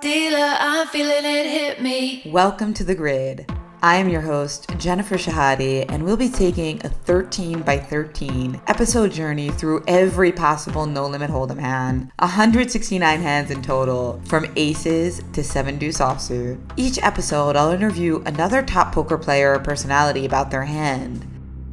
Dealer, I'm feeling it hit me. Welcome to The Grid. I am your host, Jennifer Shahade, and we'll be taking a 13 by 13 episode journey through every possible no limit hold'em hand, 169 hands in total, from aces to 7 deuce offsuit. Each episode, I'll interview another top poker player or personality about their hand.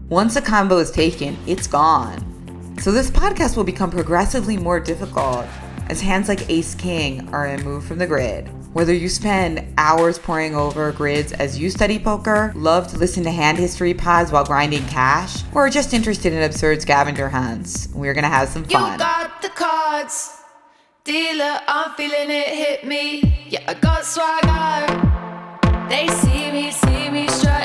Once a combo is taken, it's gone. So this podcast will become progressively more difficult as hands like Ace King are removed from the grid. Whether you spend hours poring over grids as you study poker, love to listen to hand history pods while grinding cash, or are just interested in absurd scavenger hunts, we're gonna have some fun. You got the cards. Dealer, I'm feeling it hit me. Yeah, I got swagger. They see me, see me strutting.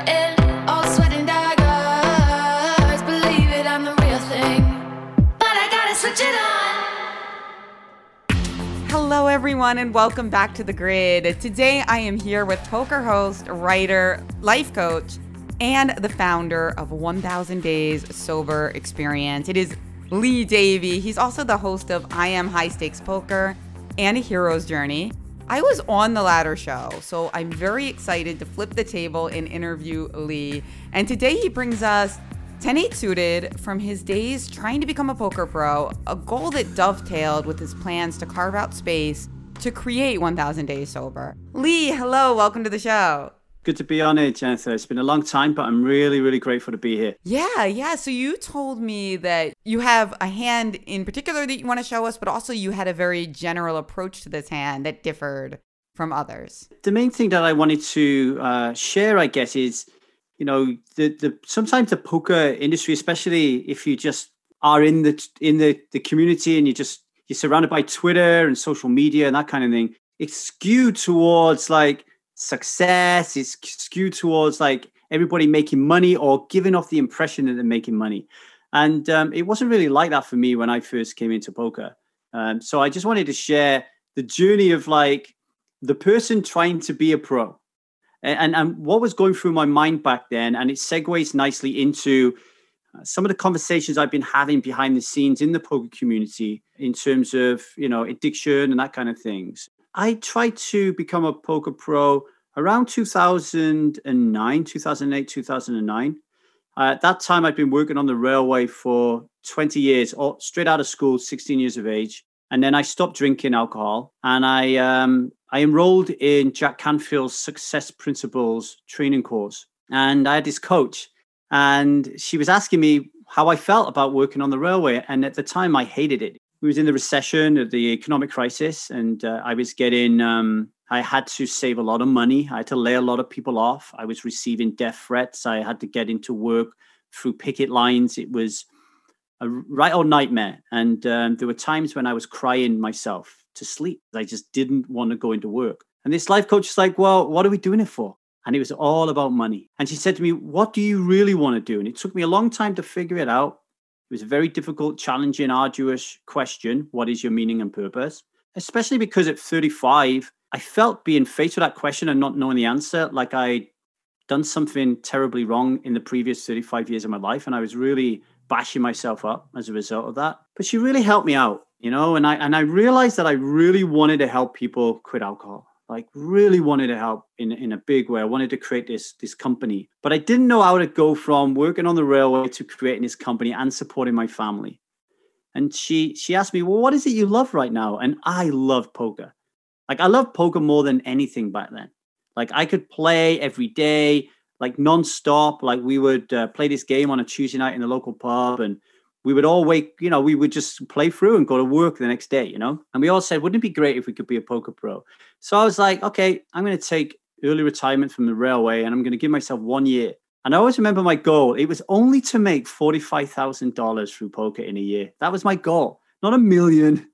Hello, everyone, and welcome back to The Grid. Today, I am here with poker host, writer, life coach, and the founder of 1000 Days Sober Experience. It is Lee Davy. He's also the host of I Am High Stakes Poker and A Hero's Journey. I was on the latter show, so I'm very excited to flip the table and interview Lee. And today, he brings us 10 8 suited from his days trying to become a poker pro, a goal that dovetailed with his plans to carve out space to create 1000 Days Sober. Lee, hello, welcome to the show. Good to be on it, Jennifer. It's been a long time, but I'm really, really grateful to be here. Yeah, yeah. So you told me that you have a hand in particular that you want to show us, but also you had a very general approach to this hand that differed from others. The main thing that I wanted to uh, share, I guess, is you know the the sometimes the poker industry, especially if you just are in the in the the community and you just you're surrounded by Twitter and social media and that kind of thing, it's skewed towards like success. It's skewed towards like everybody making money or giving off the impression that they're making money. And um, it wasn't really like that for me when I first came into poker. Um, so I just wanted to share the journey of like the person trying to be a pro and, and what was going through my mind back then and it segues nicely into uh, some of the conversations i've been having behind the scenes in the poker community in terms of you know addiction and that kind of things. I tried to become a poker pro around 2009 2008 2009 uh, at that time i'd been working on the railway for 20 years straight out of school 16 years of age and then I stopped drinking alcohol and I um, I enrolled in Jack Canfield's Success Principles training course. And I had this coach, and she was asking me how I felt about working on the railway. And at the time, I hated it. We was in the recession of the economic crisis, and uh, I was getting. Um, I had to save a lot of money. I had to lay a lot of people off. I was receiving death threats. I had to get into work through picket lines. It was a right old nightmare. And um, there were times when I was crying myself to sleep. I just didn't want to go into work. And this life coach is like, well, what are we doing it for? And it was all about money. And she said to me, what do you really want to do? And it took me a long time to figure it out. It was a very difficult, challenging, arduous question. What is your meaning and purpose? Especially because at 35, I felt being faced with that question and not knowing the answer, like I'd done something terribly wrong in the previous 35 years of my life. And I was really bashing myself up as a result of that. But she really helped me out, you know, and I and I realized that I really wanted to help people quit alcohol. Like really wanted to help in, in a big way. I wanted to create this this company. But I didn't know how to go from working on the railway to creating this company and supporting my family. And she she asked me, Well, what is it you love right now? And I love poker. Like I love poker more than anything back then. Like I could play every day like non-stop like we would uh, play this game on a tuesday night in the local pub and we would all wake you know we would just play through and go to work the next day you know? And we all said wouldn't it be great if we could be a poker pro? So i was like okay i'm going to take early retirement from the railway and i'm going to give myself one year. And i always remember my goal. It was only to make $45000 through poker in a year. That was my goal. Not a million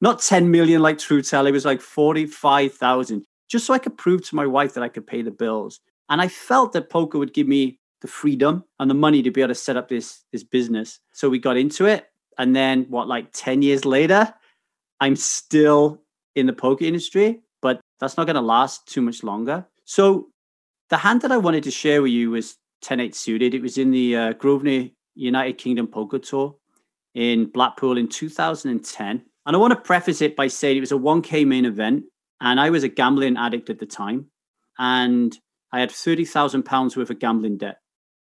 not 10 million like Truetel. It was like 45,000 just so I could prove to my wife that I could pay the bills. And I felt that poker would give me the freedom and the money to be able to set up this this business. So we got into it. And then what, like 10 years later, I'm still in the poker industry, but that's not going to last too much longer. So the hand that I wanted to share with you was 10-8 suited. It was in the uh, Grosvenor United Kingdom Poker Tour in Blackpool in 2010. And I want to preface it by saying it was a 1K main event And I was a gambling addict at the time. And I had £30,000 worth of gambling debt.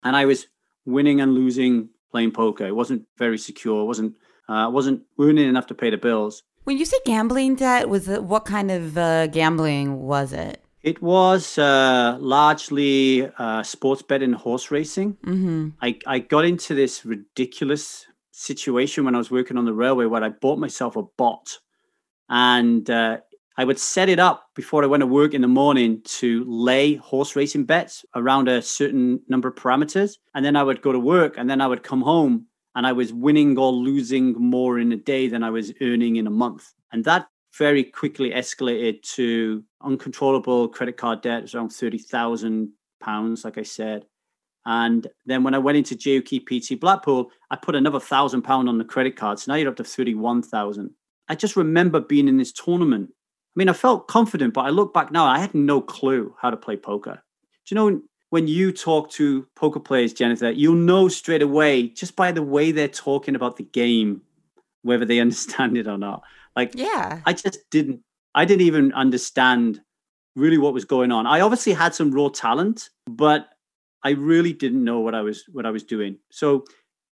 And I was winning and losing playing poker. It wasn't very secure. It wasn't, uh, wasn't earning enough to pay the bills. When you say gambling debt, was it, what kind of uh, gambling was it? It was uh, largely uh, sports betting, and horse racing. Mm-hmm. I, I got into this ridiculous situation when I was working on the railway where I bought myself a bot and uh, I would set it up before I went to work in the morning to lay horse racing bets around a certain number of parameters. And then I would go to work and then I would come home and I was winning or losing more in a day than I was earning in a month. And that very quickly escalated to uncontrollable credit card debt. Around £30,000, like I said. And then when I went into GUKPT Blackpool, I put another thousand pound on the credit card. So now you're up to 31,000. I just remember being in this tournament. I mean, I felt confident, but I look back now, I had no clue how to play poker. Do you know when you talk to poker players, Jennifer, you'll know straight away just by the way they're talking about the game, whether they understand it or not. Like, yeah, I just didn't, I didn't even understand really what was going on. I obviously had some raw talent, but I really didn't know what I was what I was doing. So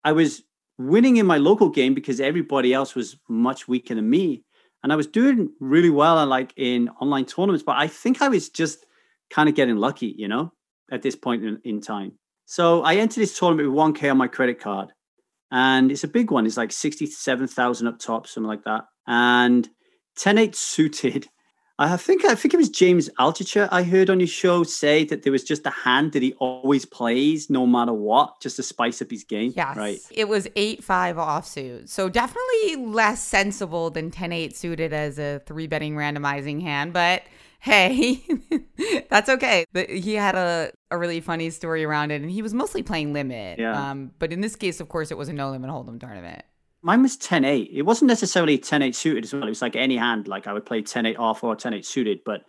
I was winning in my local game because everybody else was much weaker than me. And I was doing really well and like in online tournaments, but I think I was just kind of getting lucky, you know, at this point in, in time. So I entered this tournament with 1K on my credit card. And it's a big one. It's like 67,000 up top, something like that. And 10 8 suited I think I think it was James Altucher I heard on your show say that there was just a hand that he always plays no matter what, just to spice up his game. Yes. Right. It was 8 5 offsuit. So definitely less sensible than 10 8 suited as a three betting randomizing hand. But hey, that's okay. But he had a, a really funny story around it, and he was mostly playing limit. Yeah. Um, but in this case, of course, it was a no limit hold'em tournament mine was 10-8 it wasn't necessarily 10-8 suited as well. It was like any hand. Like i would play 10-8 off or 10-8 suited but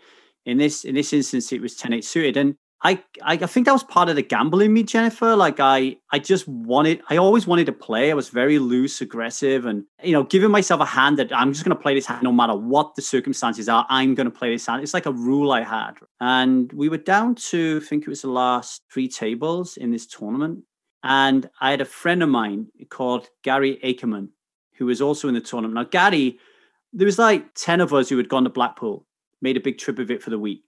in this in this instance it was 10-8 suited. And I, I think that was part of the gamble in me jennifer. Like i i just wanted i always wanted to play. I was very loose aggressive and you know giving myself a hand that i'm just going to play this hand no matter what the circumstances are i'm going to play this hand. It's like a rule i had. And we were down to i think it was the last three tables in this tournament and I had a friend of mine called Gary Ackerman, who was also in the tournament. Now, Gary, there was like 10 of us who had gone to Blackpool, made a big trip of it for the week.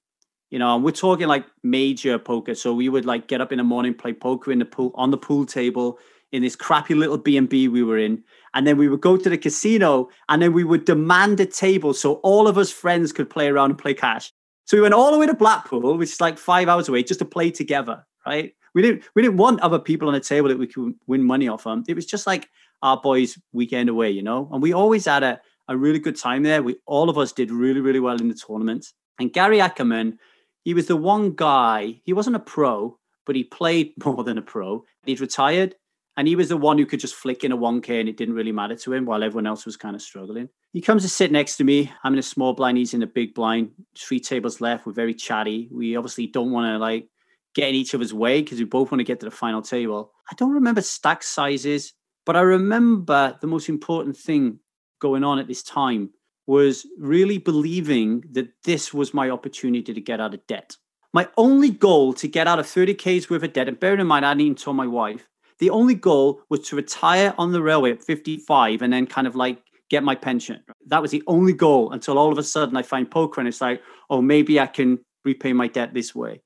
You know, and we're talking like major poker. So we would like get up in the morning, play poker in the pool on the pool table in this crappy little B&B we were in. And then we would go to the casino and then we would demand a table so all of us friends could play around and play cash. So we went all the way to Blackpool, which is like five hours away, just to play together, right? We didn't we didn't want other people on the table that we could win money off them. It was just like our boys' weekend away, you know. And we always had a, a really good time there. We all of us did really really well in the tournament. And Gary Ackerman, he was the one guy. He wasn't a pro, but he played more than a pro. He'd retired, and he was the one who could just flick in a 1K and it didn't really matter to him while everyone else was kind of struggling. He comes to sit next to me. I'm in a small blind, he's in a big blind. Three tables left. We're very chatty. We obviously don't want to like get in each other's way because we both want to get to the final table. I don't remember stack sizes, but I remember the most important thing going on at this time was really believing that this was my opportunity to get out of debt. My only goal to get out of 30K's worth of debt, and bearing in mind, I hadn't even told my wife, the only goal was to retire on the railway at 55 and then kind of like get my pension. That was the only goal until all of a sudden I find poker and it's like, oh, maybe I can repay my debt this way.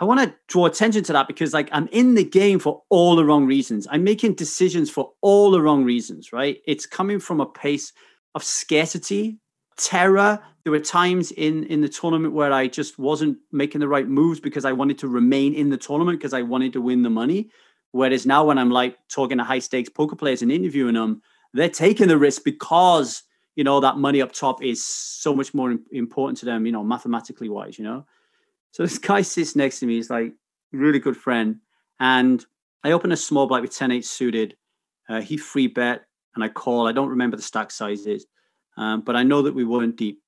I want to draw attention to that because like I'm in the game for all the wrong reasons. I'm making decisions for all the wrong reasons, right? It's coming from a pace of scarcity, terror. There were times in in the tournament where I just wasn't making the right moves because I wanted to remain in the tournament because I wanted to win the money. Whereas now when I'm like talking to high stakes poker players and interviewing them, they're taking the risk because you know that money up top is so much more important to them, you know, mathematically wise, you know. So this guy sits next to me. He's like really good friend. And I open a small black with 10 8 suited. Uh, he three bet and I call. I don't remember the stack sizes, um, but I know that we weren't deep.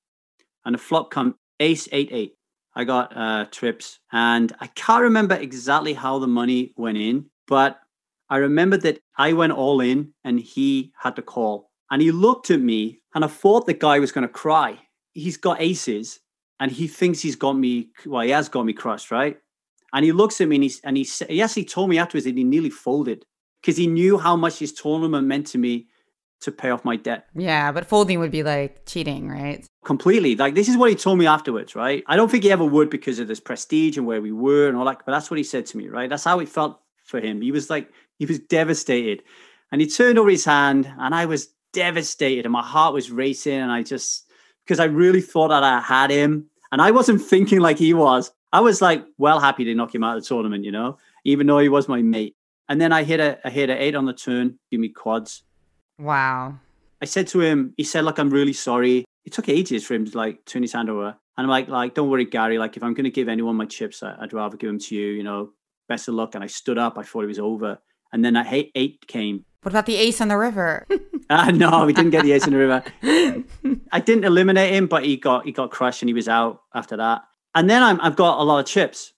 And the flop come ace 8 8. I got uh, trips and I can't remember exactly how the money went in, but I remember that I went all in and he had to call. And he looked at me and I thought the guy was going to cry. He's got aces and he thinks he's got me. Well, he has got me crushed, right? And he looks at me and he and he he actually told me afterwards that he nearly folded because he knew how much his tournament meant to me to pay off my debt. Yeah, but folding would be like cheating, right? Completely. Like this is what he told me afterwards, right? I don't think he ever would because of this prestige and where we were and all that. But that's what he said to me, right? That's how it felt for him. He was like he was devastated, and he turned over his hand, and I was devastated, and my heart was racing, and I just because I really thought that I had him, and I wasn't thinking like he was. I was like, well, happy to knock him out of the tournament, you know, even though he was my mate. And then I hit a I hit a eight on the turn, give me quads. Wow. I said to him, he said, Look, I'm really sorry. It took ages for him to like turn his hand over. And I'm like, like, don't worry, Gary. Like, if I'm gonna give anyone my chips, I'd rather give them to you, you know. Best of luck. And I stood up, I thought it was over. And then that eight, eight came. What about the ace on the river? uh, no, we didn't get the ace on the river. I didn't eliminate him, but he got he got crushed and he was out after that. And then I'm, I've got a lot of chips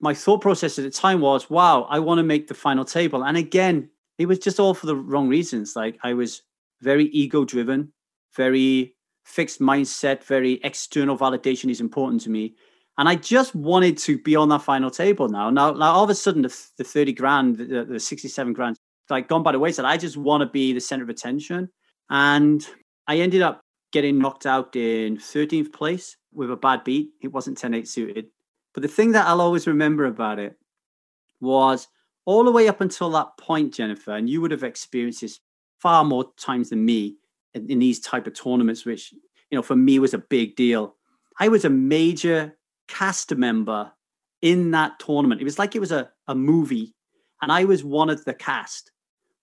my thought process at the time was, wow, I want to make the final table. And again, it was just all for the wrong reasons. Like I was very ego driven, very fixed mindset, very external validation is important to me. And I just wanted to be on that final table now. Now, now all of a sudden, the, the 30 grand, the, the 67 grand, like gone by the wayside. I just want to be the center of attention. And I ended up getting knocked out in 13th place with a bad beat. It wasn't 10 8 suited. But the thing that I'll always remember about it was all the way up until that point, Jennifer, and you would have experienced this far more times than me in, in these type of tournaments, which you know for me was a big deal. I was a major cast member in that tournament. It was like it was a, a movie, and I was one of the cast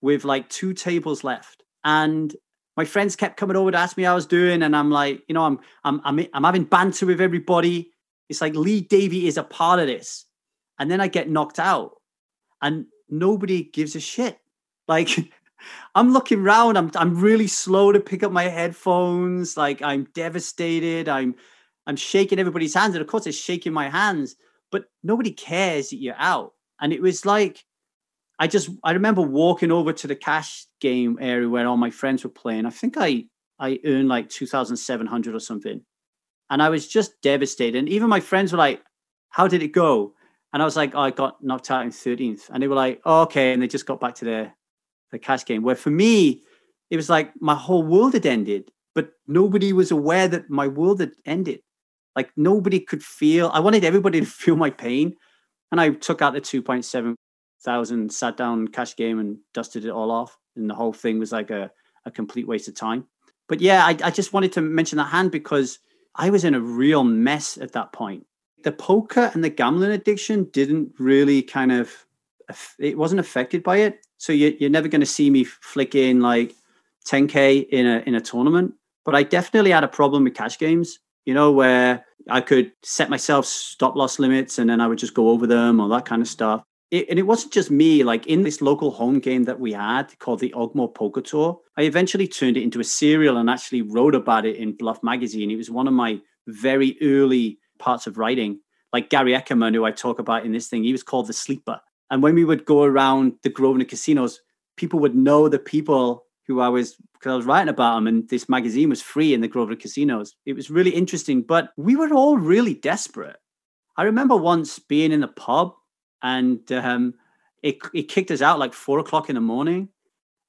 with like two tables left. And my friends kept coming over to ask me how I was doing, and I'm like, you know, I'm I'm I'm, I'm having banter with everybody. It's like Lee Davy is a part of this. And then I get knocked out and nobody gives a shit. Like I'm looking around, I'm I'm really slow to pick up my headphones. Like I'm devastated. I'm I'm shaking everybody's hands. And of course, it's shaking my hands, but nobody cares that you're out. And it was like I just I remember walking over to the cash game area where all my friends were playing. I think I I earned like 2,700 or something. And I was just devastated. And even my friends were like, How did it go? And I was like, oh, I got knocked out in 13th. And they were like, oh, okay. And they just got back to their, the cash game. Where for me, it was like my whole world had ended, but nobody was aware that my world had ended. Like nobody could feel, I wanted everybody to feel my pain. And I took out the 2.7 thousand, sat down cash game and dusted it all off. And the whole thing was like a, a complete waste of time. But yeah, I, I just wanted to mention that hand because I was in a real mess at that point. The poker and the gambling addiction didn't really kind of, it wasn't affected by it. So you, you're never going to see me flick in like 10k in a in a tournament. But I definitely had a problem with cash games. You know where I could set myself stop loss limits and then I would just go over them or that kind of stuff. It, and it wasn't just me, like in this local home game that we had called the Ogmore Poker Tour, I eventually turned it into a serial and actually wrote about it in Bluff Magazine. It was one of my very early parts of writing. Like Gary Ackerman, who I talk about in this thing, he was called the sleeper. And when we would go around the Grosvenor casinos, people would know the people who I was because I was writing about them, and this magazine was free in the Grosvenor casinos. It was really interesting, but we were all really desperate. I remember once being in the pub and um, it it kicked us out like four o'clock in the morning,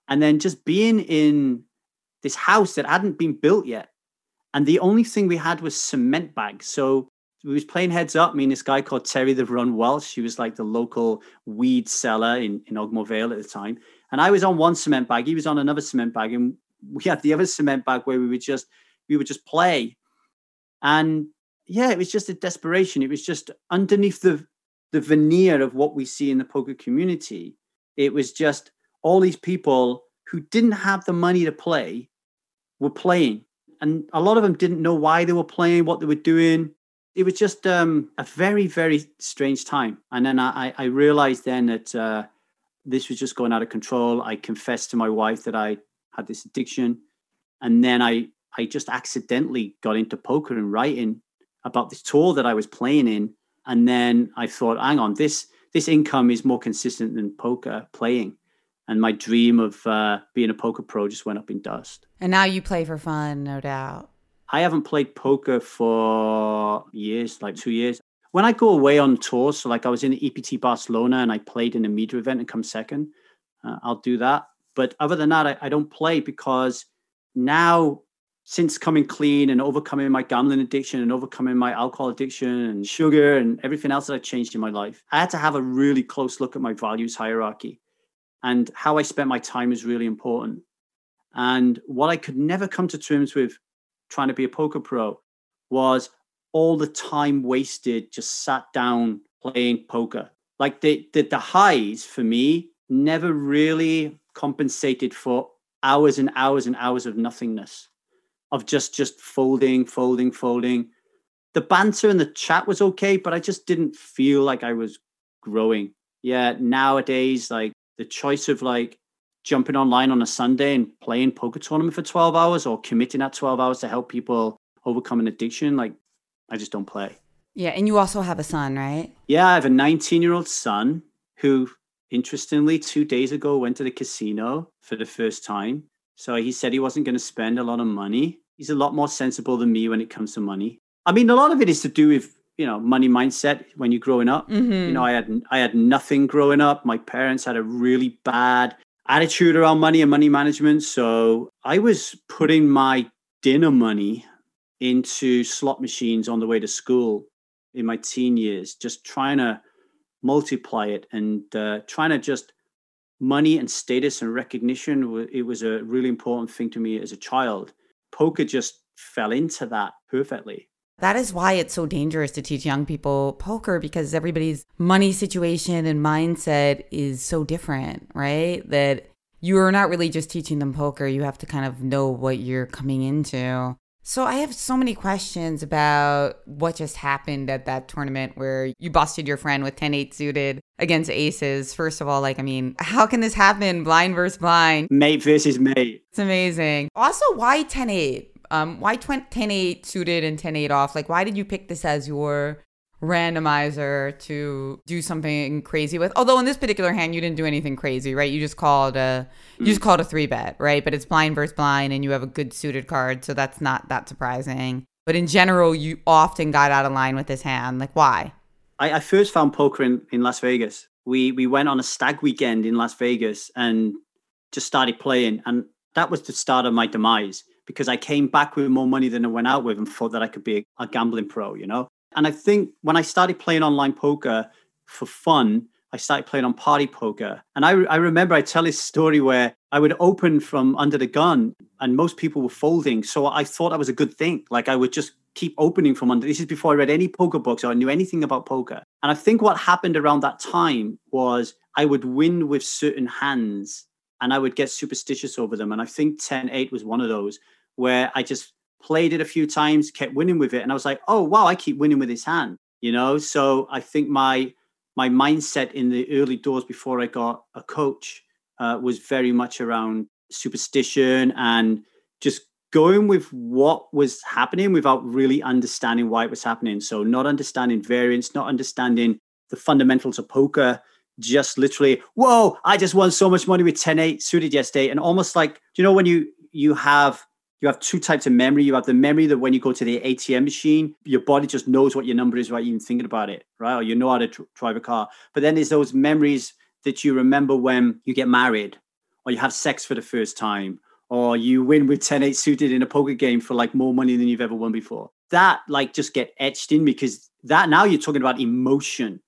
and then just being in this house that hadn't been built yet, and the only thing we had was cement bags. So we was playing heads up. Me and this guy called Terry the Run Welsh. He was like the local weed seller in in Ogmore Vale at the time, and I was on one cement bag. He was on another cement bag, and we had the other cement bag where we would just we would just play, and yeah, it was just a desperation. It was just underneath the the veneer of what we see in the poker community. It was just all these people who didn't have the money to play were playing. And a lot of them didn't know why they were playing, what they were doing. It was just um, a very, very strange time. And then I, I realized then that uh, this was just going out of control. I confessed to my wife that I had this addiction. And then I, I just accidentally got into poker and writing about this tour that I was playing in and then I thought, hang on, this this income is more consistent than poker playing. And my dream of uh, being a poker pro just went up in dust. And now you play for fun, no doubt. I haven't played poker for years, like two years. When I go away on tour, so like I was in the EPT Barcelona and I played in a media event and come second, uh, I'll do that. But other than that, I, I don't play because now since coming clean and overcoming my gambling addiction and overcoming my alcohol addiction and sugar and everything else that I changed in my life, I had to have a really close look at my values hierarchy. And how I spent my time is really important. And what I could never come to terms with trying to be a poker pro was all the time wasted just sat down playing poker. Like the, the, the highs for me never really compensated for hours and hours and hours of nothingness of just just folding, folding, folding. The banter and the chat was okay, but I just didn't feel like I was growing. Yeah, nowadays, like the choice of like jumping online on a Sunday and playing poker tournament for 12 hours or committing that 12 hours to help people overcome an addiction, like I just don't play. Yeah, and you also have a son, right? Yeah, I have a 19 year old son who, interestingly, two days ago went to the casino for the first time. So he said he wasn't going to spend a lot of money. He's a lot more sensible than me when it comes to money. I mean, a lot of it is to do with you know money mindset when you're growing up. Mm-hmm. You know, I had I had nothing growing up. My parents had a really bad attitude around money and money management. So I was putting my dinner money into slot machines on the way to school in my teen years, just trying to multiply it and uh, trying to just money and status and recognition it was a really important thing to me as a child. Poker just fell into that perfectly. That is why it's so dangerous to teach young people poker because everybody's money situation and mindset is so different right? That you are not really just teaching them poker you have to kind of know what you're coming into so I have so many questions about what just happened at that tournament where you busted your friend with 10-8 suited against aces. First of all, like I mean, how can this happen? Blind versus blind. Mate versus mate. It's amazing. Also, why 10-8? Um, why 10-8 suited and 10-8 off? Like, why did you pick this as your randomizer to do something crazy with. Although in this particular hand, you didn't do anything crazy, right? You just called a you just mm. called a three bet, right? But it's blind versus blind, and you have a good suited card, so that's not that surprising. But in general, you often got out of line with this hand. Like why? I, I first found poker in, in Las Vegas. We we went on a stag weekend in Las Vegas and just started playing, and that was the start of my demise because I came back with more money than I went out with and thought that I could be a, a gambling pro, you know. And I think when I started playing online poker for fun, I started playing on party poker. And I, I remember I tell this story where I would open from under the gun and most people were folding. So I thought that was a good thing. Like I would just keep opening from under. This is before I read any poker books or I knew anything about poker. And I think what happened around that time was I would win with certain hands and I would get superstitious over them. And I think 10 8 was one of those where I just played it a few times, kept winning with it, and I was like, oh wow, I keep winning with this hand, you know. So I think my my mindset in the early doors before I got a coach uh, was very much around superstition and just going with what was happening without really understanding why it was happening. So not understanding variance, not understanding the fundamentals of poker, just literally, whoa, I just won so much money with 10-8 suited yesterday. And almost like, do you know, when you you have you have two types of memory. You have the memory that when you go to the ATM machine, your body just knows what your number is without even thinking about it, right? Or you know how to tr- drive a car. But then there's those memories that you remember when you get married or you have sex for the first time or you win with 10 8 suited in a poker game for like more money than you've ever won before. That like just get etched in because that now you're talking about emotion.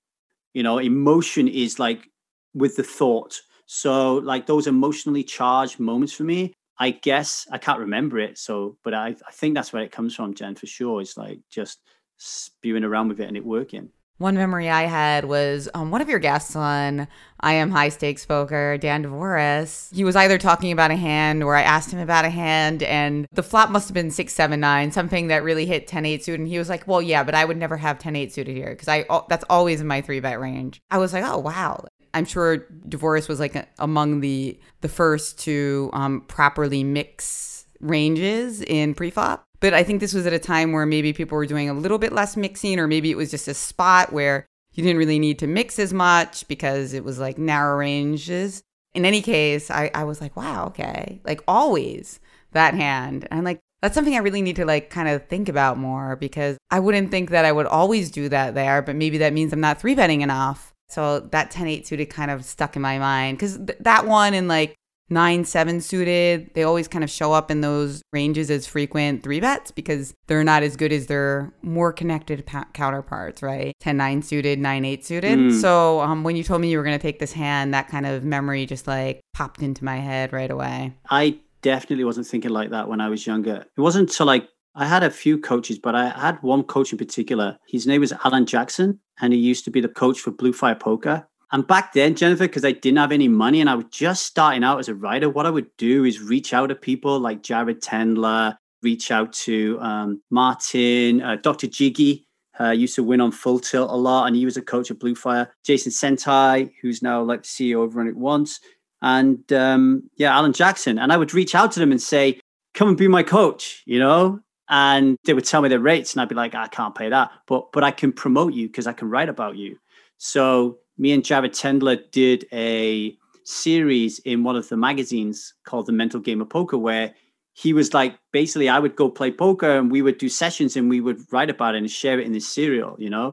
You know, emotion is like with the thought. So like those emotionally charged moments for me I guess I can't remember it. So, but I, I think that's where it comes from, Jen, for sure. It's like just spewing around with it and it working. One memory I had was um, one of your guests on I Am High Stakes Poker, Dan Dvoress. He was either talking about a hand or I asked him about a hand, and the flop must have been 679, something that really hit 10 8 suited. And he was like, Well, yeah, but I would never have 10 8 suited here because I that's always in my three bet range. I was like, Oh, wow. I'm sure Dvoress was like a, among the the first to um, properly mix ranges in preflop. But I think this was at a time where maybe people were doing a little bit less mixing, or maybe it was just a spot where you didn't really need to mix as much because it was like narrow ranges. In any case, I, I was like, wow, okay. Like always that hand. And I'm like, That's something I really need to like kind of think about more because I wouldn't think that I would always do that there, but maybe that means I'm not three betting enough. So that 10 8 suited kind of stuck in my mind because th- that one and like 9 7 suited, they always kind of show up in those ranges as frequent three bets because they're not as good as their more connected pa- counterparts, right? 10 9 suited, 9 8 suited. Mm. So um, when you told me you were going to take this hand, that kind of memory just like popped into my head right away. I definitely wasn't thinking like that when I was younger. It wasn't until like I had a few coaches, but I had one coach in particular. His name was Alan Jackson, and he used to be the coach for Blue Fire Poker. And back then, Jennifer, because I didn't have any money and I was just starting out as a writer, what I would do is reach out to people like Jared Tendler, reach out to um, Martin, uh, Dr. Jiggy, uh, used to win on Full Tilt a lot, and he was a coach at Blue Fire. Jason Senti, who's now like the CEO over Run It Once, and um, yeah, Alan Jackson. And I would reach out to them and say, "Come and be my coach," you know. And they would tell me the rates, and I'd be like, "I can't pay that, but but I can promote you because I can write about you." So me and Jared Tendler did a series in one of the magazines called The Mental Game of Poker, where he was like basically I would go play poker and we would do sessions and we would write about it and share it in this serial, you know.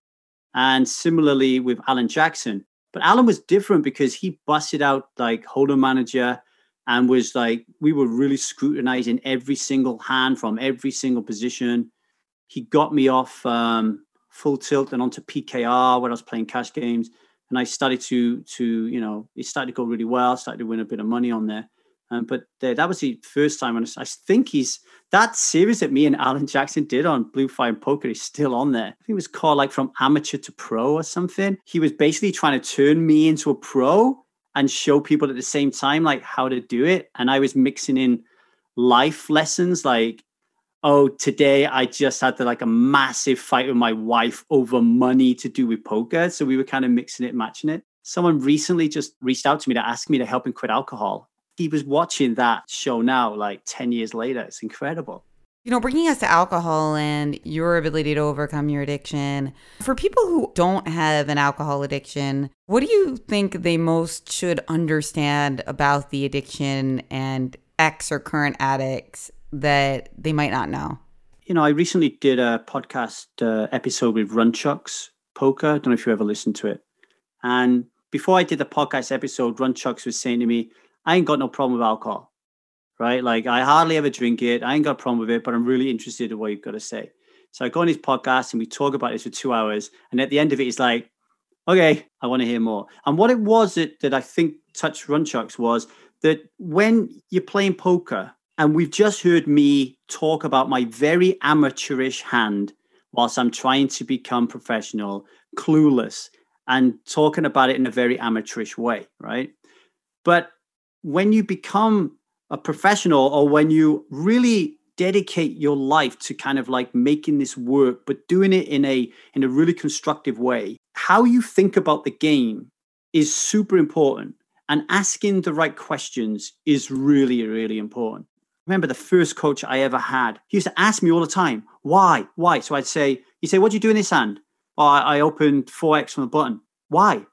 And similarly with Alan Jackson. But Alan was different because he busted out like Hold'em Manager and was like, we were really scrutinizing every single hand from every single position. He got me off um, full tilt and onto PKR when I was playing cash games. And I started to, to you know, it started to go really well. Started to win a bit of money on there. Um, but the, that was the first time, and I think he's that series that me and Alan Jackson did on Blue Fire Poker is still on there. I think it was called like from amateur to pro or something. He was basically trying to turn me into a pro and show people at the same time like how to do it, and I was mixing in life lessons like oh today i just had to like a massive fight with my wife over money to do with poker. So we were kind of mixing it matching it. Someone recently just reached out to me to ask me to help him quit alcohol. He was watching that show now like 10 years later. It's incredible you know, bringing us to alcohol and your ability to overcome your addiction. For people who don't have an alcohol addiction, what do you think they most should understand about the addiction and ex or current addicts that they might not know? You know, I recently did a podcast uh, episode with Runchucks Poker. I don't know if you ever listened to it. And before I did the podcast episode, Runchucks was saying to me, I ain't got no problem with alcohol, right? Like I hardly ever drink it. I ain't got a problem with it, but I'm really interested in what you've got to say. So I go on his podcast and we talk about this for two hours. And at the end of it, he's like, okay, I want to hear more. And what it was that, that I think touched Runchucks was that when you're playing poker, and we've just heard me talk about my very amateurish hand whilst I'm trying to become professional, clueless, and talking about it in a very amateurish way, right? But when you become a professional or when you really dedicate your life to kind of like making this work but doing it in a in a really constructive way how you think about the game is super important and asking the right questions is really really important remember the first coach i ever had he used to ask me all the time why why so i'd say he'd say what do you do in this hand oh i, opened 4x from the button why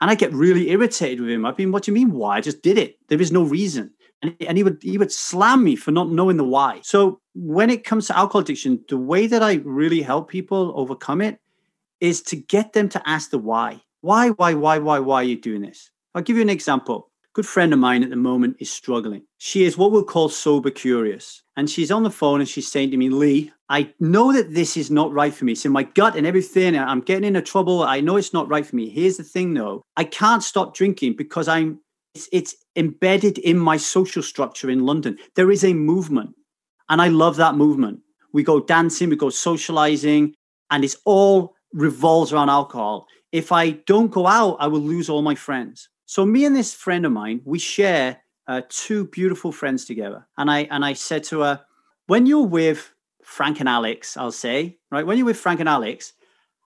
and I get really irritated with him. I've been, what do you mean why? I just did it. There is no reason. And, he would he would slam me for not knowing the why. So when it comes to alcohol addiction, the way that I really help people overcome it is to get them to ask the why. Why, why, why, why, why are you doing this? I'll give you an example good friend of mine at the moment is struggling. She is what we'll call sober curious. And she's on the phone and she's saying to me, Lee, I know that this is not right for me. It's in my gut and everything. I'm getting into trouble. I know it's not right for me. Here's the thing though. I can't stop drinking because I'm it's, it's embedded in my social structure in London. There is a movement. And I love that movement. We go dancing, we go socializing, and it's all revolves around alcohol. If I don't go out, I will lose all my friends. So me and this friend of mine, we share uh, two beautiful friends together. And I and I said to her, when you're with Frank and Alex, I'll say, right, when you're with Frank and Alex,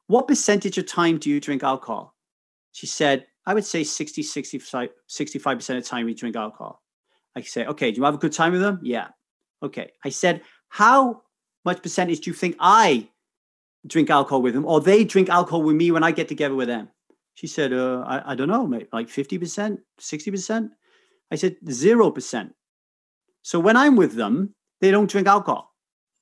what percentage of time do you drink alcohol? She said, I would say 60, 65, 65% of the time we drink alcohol. I say, okay, do you have a good time with them? Yeah. Okay. I said, how much percentage do you think I drink alcohol with them or they drink alcohol with me when I get together with them? She said, uh, I, I don't know, mate, like 50%, 60%. I said, 0%. So when I'm with them, they don't drink alcohol.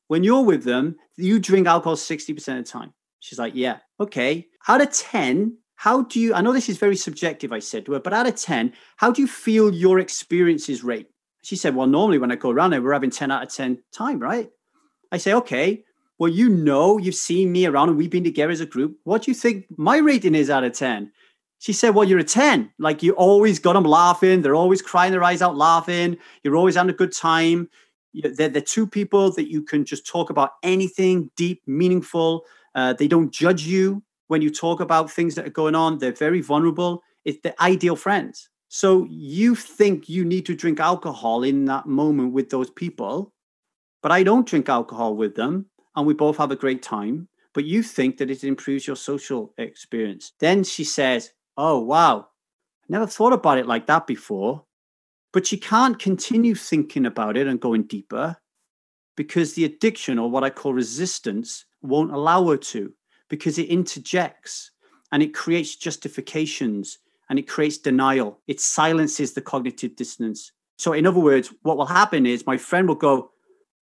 when you're with them, you drink alcohol 60% of the time. She's like, yeah, okay. Out of 10, how do you, I know this is very subjective, I said to her, but out of 10, how do you feel your experiences rate? She said, well, normally when I go around there, we're having 10 out of 10 time, right? I say, okay, well, you know, you've seen me around and we've been together as a group. What do you think my rating is out of 10? She said, Well, you're a 10. Like you always got them laughing. They're always crying their eyes out laughing. You're always having a good time. They're the two people that you can just talk about anything deep, meaningful. Uh, they don't judge you when you talk about things that are going on. They're very vulnerable. It's the ideal friends. So you think you need to drink alcohol in that moment with those people, but I don't drink alcohol with them, and we both have a great time. But you think that it improves your social experience. Then she says, Oh, wow. Never thought about it like that before. But she can't continue thinking about it and going deeper because the addiction, or what I call resistance, won't allow her to because it interjects and it creates justifications and it creates denial. It silences the cognitive dissonance. So, in other words, what will happen is my friend will go,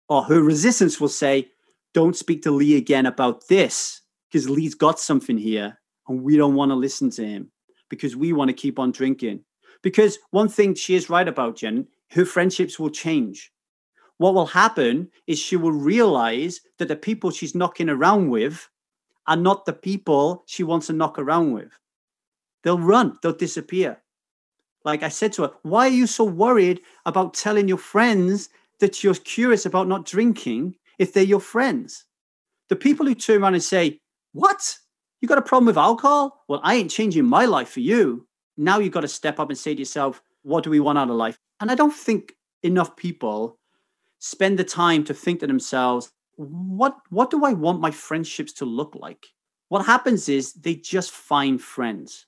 or her resistance will say, Don't speak to Lee again about this because Lee's got something here and we don't want to listen to him because we want to keep on drinking. Because one thing she is right about, Jen, her friendships will change. What will happen is she will realize that the people she's knocking around with are not the people she wants to knock around with. They'll run, they'll disappear. Like I said to her, why are you so worried about telling your friends that you're curious about not drinking if they're your friends? The people who turn around and say, What? You got a problem with alcohol? Well, I ain't changing my life for you. Now you've got to step up and say to yourself, what do we want out of life? And I don't think enough people spend the time to think to themselves, what what do I want my friendships to look like? What happens is they just find friends.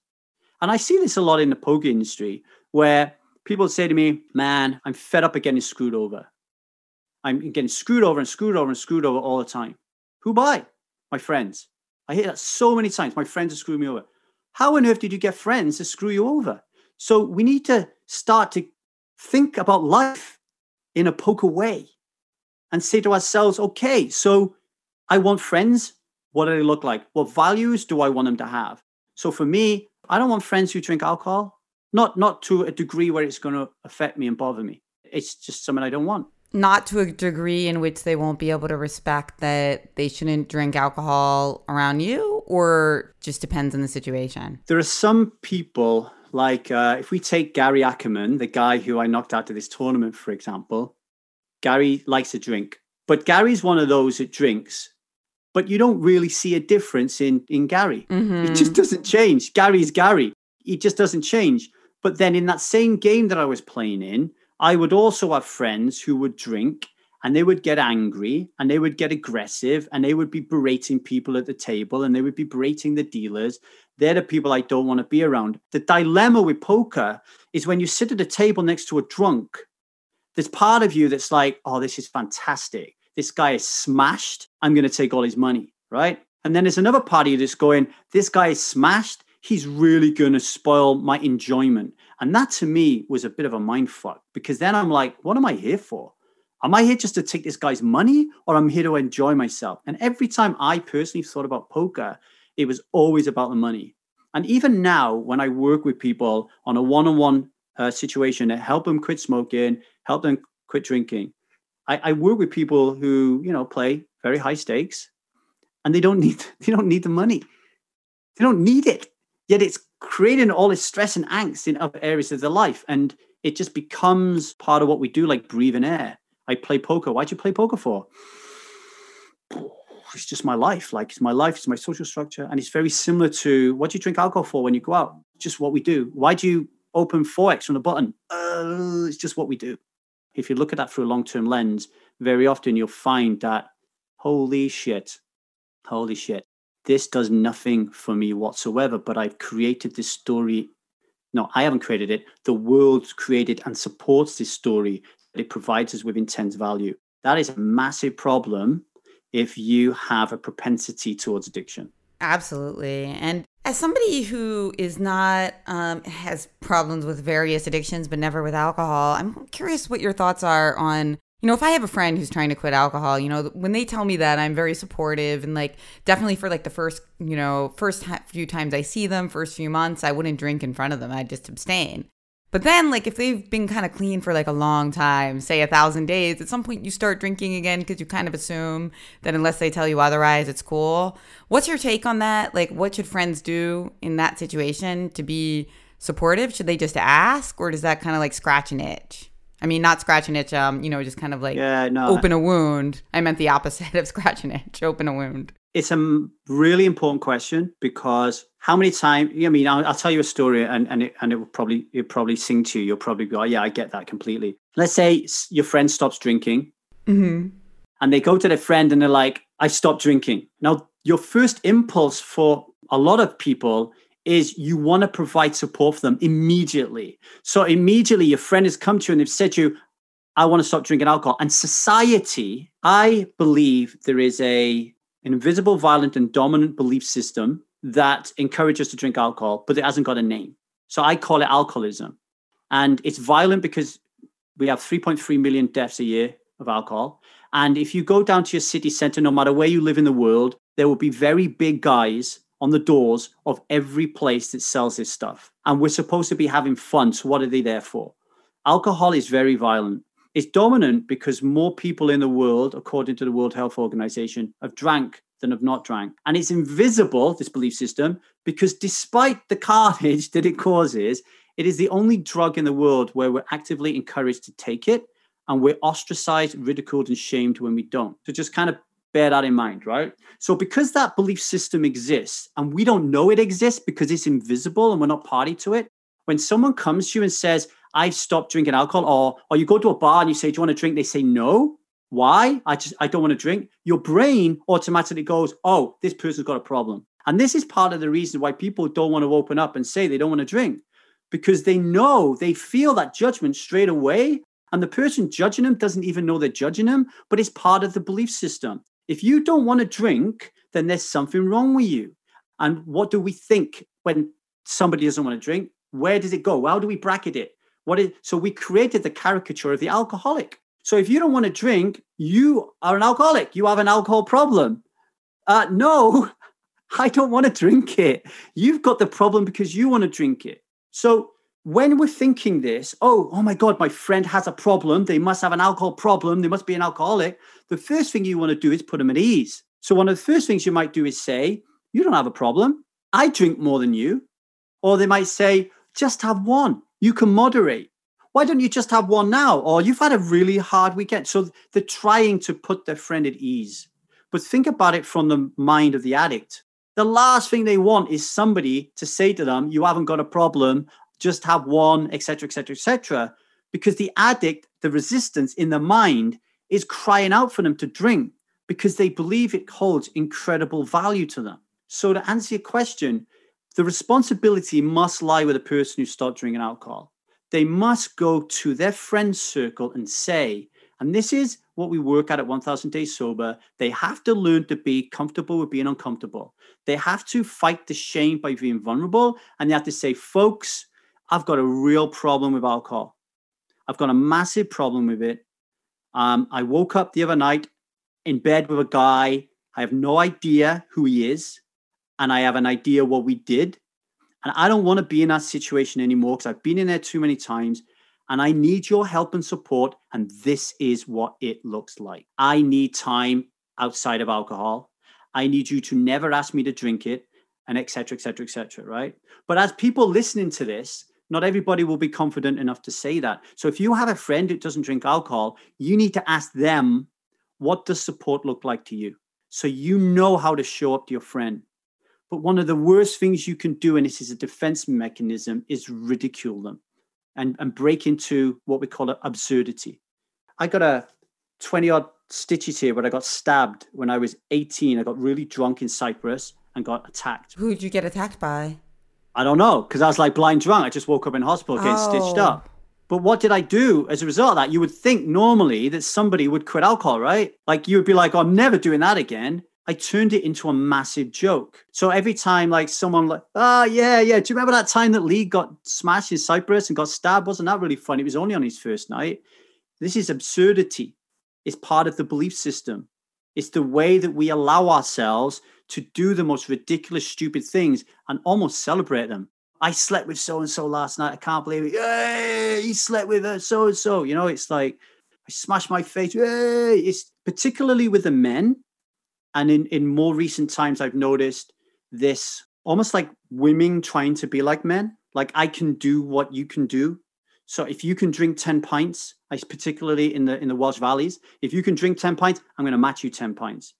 And I see this a lot in the poker industry where people say to me, Man, I'm fed up of getting screwed over. I'm getting screwed over and screwed over and screwed over all the time. Who by? My friends. I hear that so many times. My friends have screwed me over. How on earth did you get friends to screw you over? So we need to start to think about life in a poker way and say to ourselves, okay, so I want friends. What do they look like? What values do I want them to have? So for me, I don't want friends who drink alcohol, not not to a degree where it's going to affect me and bother me. It's just something I don't want not to a degree in which they won't be able to respect that they shouldn't drink alcohol around you or just depends on the situation there are some people like uh, if we take gary ackerman the guy who i knocked out of this tournament for example gary likes to drink but gary's one of those that drinks but you don't really see a difference in in gary mm-hmm. it just doesn't change gary's gary he just doesn't change but then in that same game that i was playing in I would also have friends who would drink and they would get angry and they would get aggressive and they would be berating people at the table and they would be berating the dealers. They're the people I don't want to be around. The dilemma with poker is when you sit at a table next to a drunk, there's part of you that's like, oh, this is fantastic. This guy is smashed. I'm going to take all his money, right? And then there's another part of you that's going, this guy is smashed. He's really going to spoil my enjoyment. And that to me was a bit of a mind fuck because then I'm like, what am I here for? Am I here just to take this guy's money or I'm here to enjoy myself? And every time I personally thought about poker, it was always about the money. And even now, when I work with people on a one on one Uh, situation to help them quit smoking, help them quit drinking, I, I work with people who, you know, play very high stakes and they don't need they don't need the money. They don't need it. Yet it's creating all this stress and angst in other areas of their life. And it just becomes part of what we do, like breathing air. I play poker. Why'd you play poker for? It's just my life. Like it's my life, it's my social structure. And it's very similar to what do you drink alcohol for when you go out? Just what we do. Why do you open 4x from the button? Uh, it's just what we do. If you look at that through a long term lens, very often you'll find that, holy shit, holy shit, this does nothing for me whatsoever, but I've created this story. No, I haven't created it. The world created and supports this story that it provides us with intense value. That is a massive problem if you have a propensity towards addiction. Absolutely. And as somebody who is not, um, has problems with various addictions, but never with alcohol, I'm curious what your thoughts are on you know, if I have a friend who's trying to quit alcohol, you know, when they tell me that, I'm very supportive and like definitely for like the first, you know, first few times I see them, first few months, I wouldn't drink in front of them. I'd just abstain. But then, like, if they've been kind of clean for like a long time, say a thousand days, at some point you start drinking again because you kind of assume that unless they tell you otherwise, it's cool. What's your take on that? Like, what should friends do in that situation to be supportive? Should they just ask, or does that kind of like scratch an itch? I mean, not scratch an itch, um, you know, just kind of like Yeah, no. open a wound. I meant the opposite of scratch an itch, open a wound. It's a really important question because how many times? I mean, I'll, I'll tell you a story, and and it, and it will probably it probably sing to you. You'll probably go, yeah, I get that completely. Let's say your friend stops drinking, Mm-hmm. and they go to their friend and they're like, I stopped drinking. Now, your first impulse for a lot of people is you want to provide support for them immediately. So immediately your friend has come to you and they've said to you, I want to stop drinking alcohol. And society, I believe there is a an invisible, violent, and dominant belief system that encourages us to drink alcohol, but it hasn't got a name. So I call it alcoholism. And it's violent because we have 3.3 million deaths a year of alcohol. And if you go down to your city center, no matter where you live in the world, there will be very big guys on the doors of every place that sells this stuff. And we're supposed to be having fun. So what are they there for? Alcohol is very violent. It's dominant because more people in the world, according to the World Health Organization, have drank than have not drank. And it's invisible, this belief system, because despite the carnage that it causes, it is the only drug in the world where we're actively encouraged to take it and we're ostracized, ridiculed, and shamed when we don't. So just kind of bear that in mind, right? So because that belief system exists and we don't know it exists because it's invisible and we're not party to it, when someone comes to you and says, I've stopped drinking alcohol, or or you go to a bar and you say, Do you want to drink? They say no. Why? I just I don't want to drink. Your brain automatically goes, Oh, this person's got a problem. And this is part of the reason why people don't want to open up and say they don't want to drink. Because they know, they feel that judgment straight away. And the person judging them doesn't even know they're judging them, but it's part of the belief system. If you don't want to drink, then there's something wrong with you. And what do we think when somebody doesn't want to drink? Where does it go? How do we bracket it? What is so we created the caricature of the alcoholic. So if you don't want to drink, you are an alcoholic. You have an alcohol problem. Uh, no, I don't want to drink it. You've got the problem because you want to drink it. So when we're thinking this, oh, oh my God, my friend has a problem. They must have an alcohol problem. They must be an alcoholic. The first thing you want to do is put them at ease. So one of the first things you might do is say, you don't have a problem. I drink more than you. Or they might say, just have one. You can moderate. Why don't you just have one now? Or you've had a really hard weekend. So they're trying to put their friend at ease. But think about it from the mind of the addict. The last thing they want is somebody to say to them, you haven't got a problem, just have one, etc., etc., etc. Because the addict, the resistance in the mind is crying out for them to drink because they believe it holds incredible value to them. So to answer your question, the responsibility must lie with the person who starts drinking alcohol. They must go to their friend circle and say, and this is what we work at at 1000 Days Sober, they have to learn to be comfortable with being uncomfortable. They have to fight the shame by being vulnerable. And they have to say, folks, I've got a real problem with alcohol. I've got a massive problem with it. Um, I woke up the other night in bed with a guy. I have no idea who he is. And I have an idea what we did. And I don't want to be in that situation anymore because I've been in there too many times. And I need your help and support. And this is what it looks like. I need time outside of alcohol. I need you to never ask me to drink it, and etc. etc. etc. right? But as people listening to this, not everybody will be confident enough to say that. So if you have a friend who doesn't drink alcohol, you need to ask them, what does support look like to you? So you know how to show up to your friend. But one of the worst things you can do, and this is a defense mechanism, is ridicule them and, and break into what we call absurdity. I got a 20 odd stitches here, but I got stabbed when I was 18. I got really drunk in Cyprus and got attacked. Who'd you get attacked by? I don't know, because I was like blind drunk. I just woke up in hospital getting oh. stitched up. But what did I do as a result of that? You would think normally that somebody would quit alcohol, right? Like you would be like, oh, I'm never doing that again. I turned it into a massive joke. So every time, like someone like, oh yeah, yeah. Do you remember that time that Lee got smashed in Cyprus and got stabbed? Wasn't that really funny? It was only on his first night. This is absurdity. It's part of the belief system. It's the way that we allow ourselves to do the most ridiculous, stupid things and almost celebrate them. I slept with so and so last night. I can't believe it. Hey, he slept with so and so. You know, it's like I smashed my face. It's particularly with the men. And in, in more recent times, I've noticed this almost like women trying to be like men. Like I can do what you can do. So if you can drink 10 pints, particularly in the in the Welsh valleys, if you can drink 10 pints, I'm going to match you 10 pints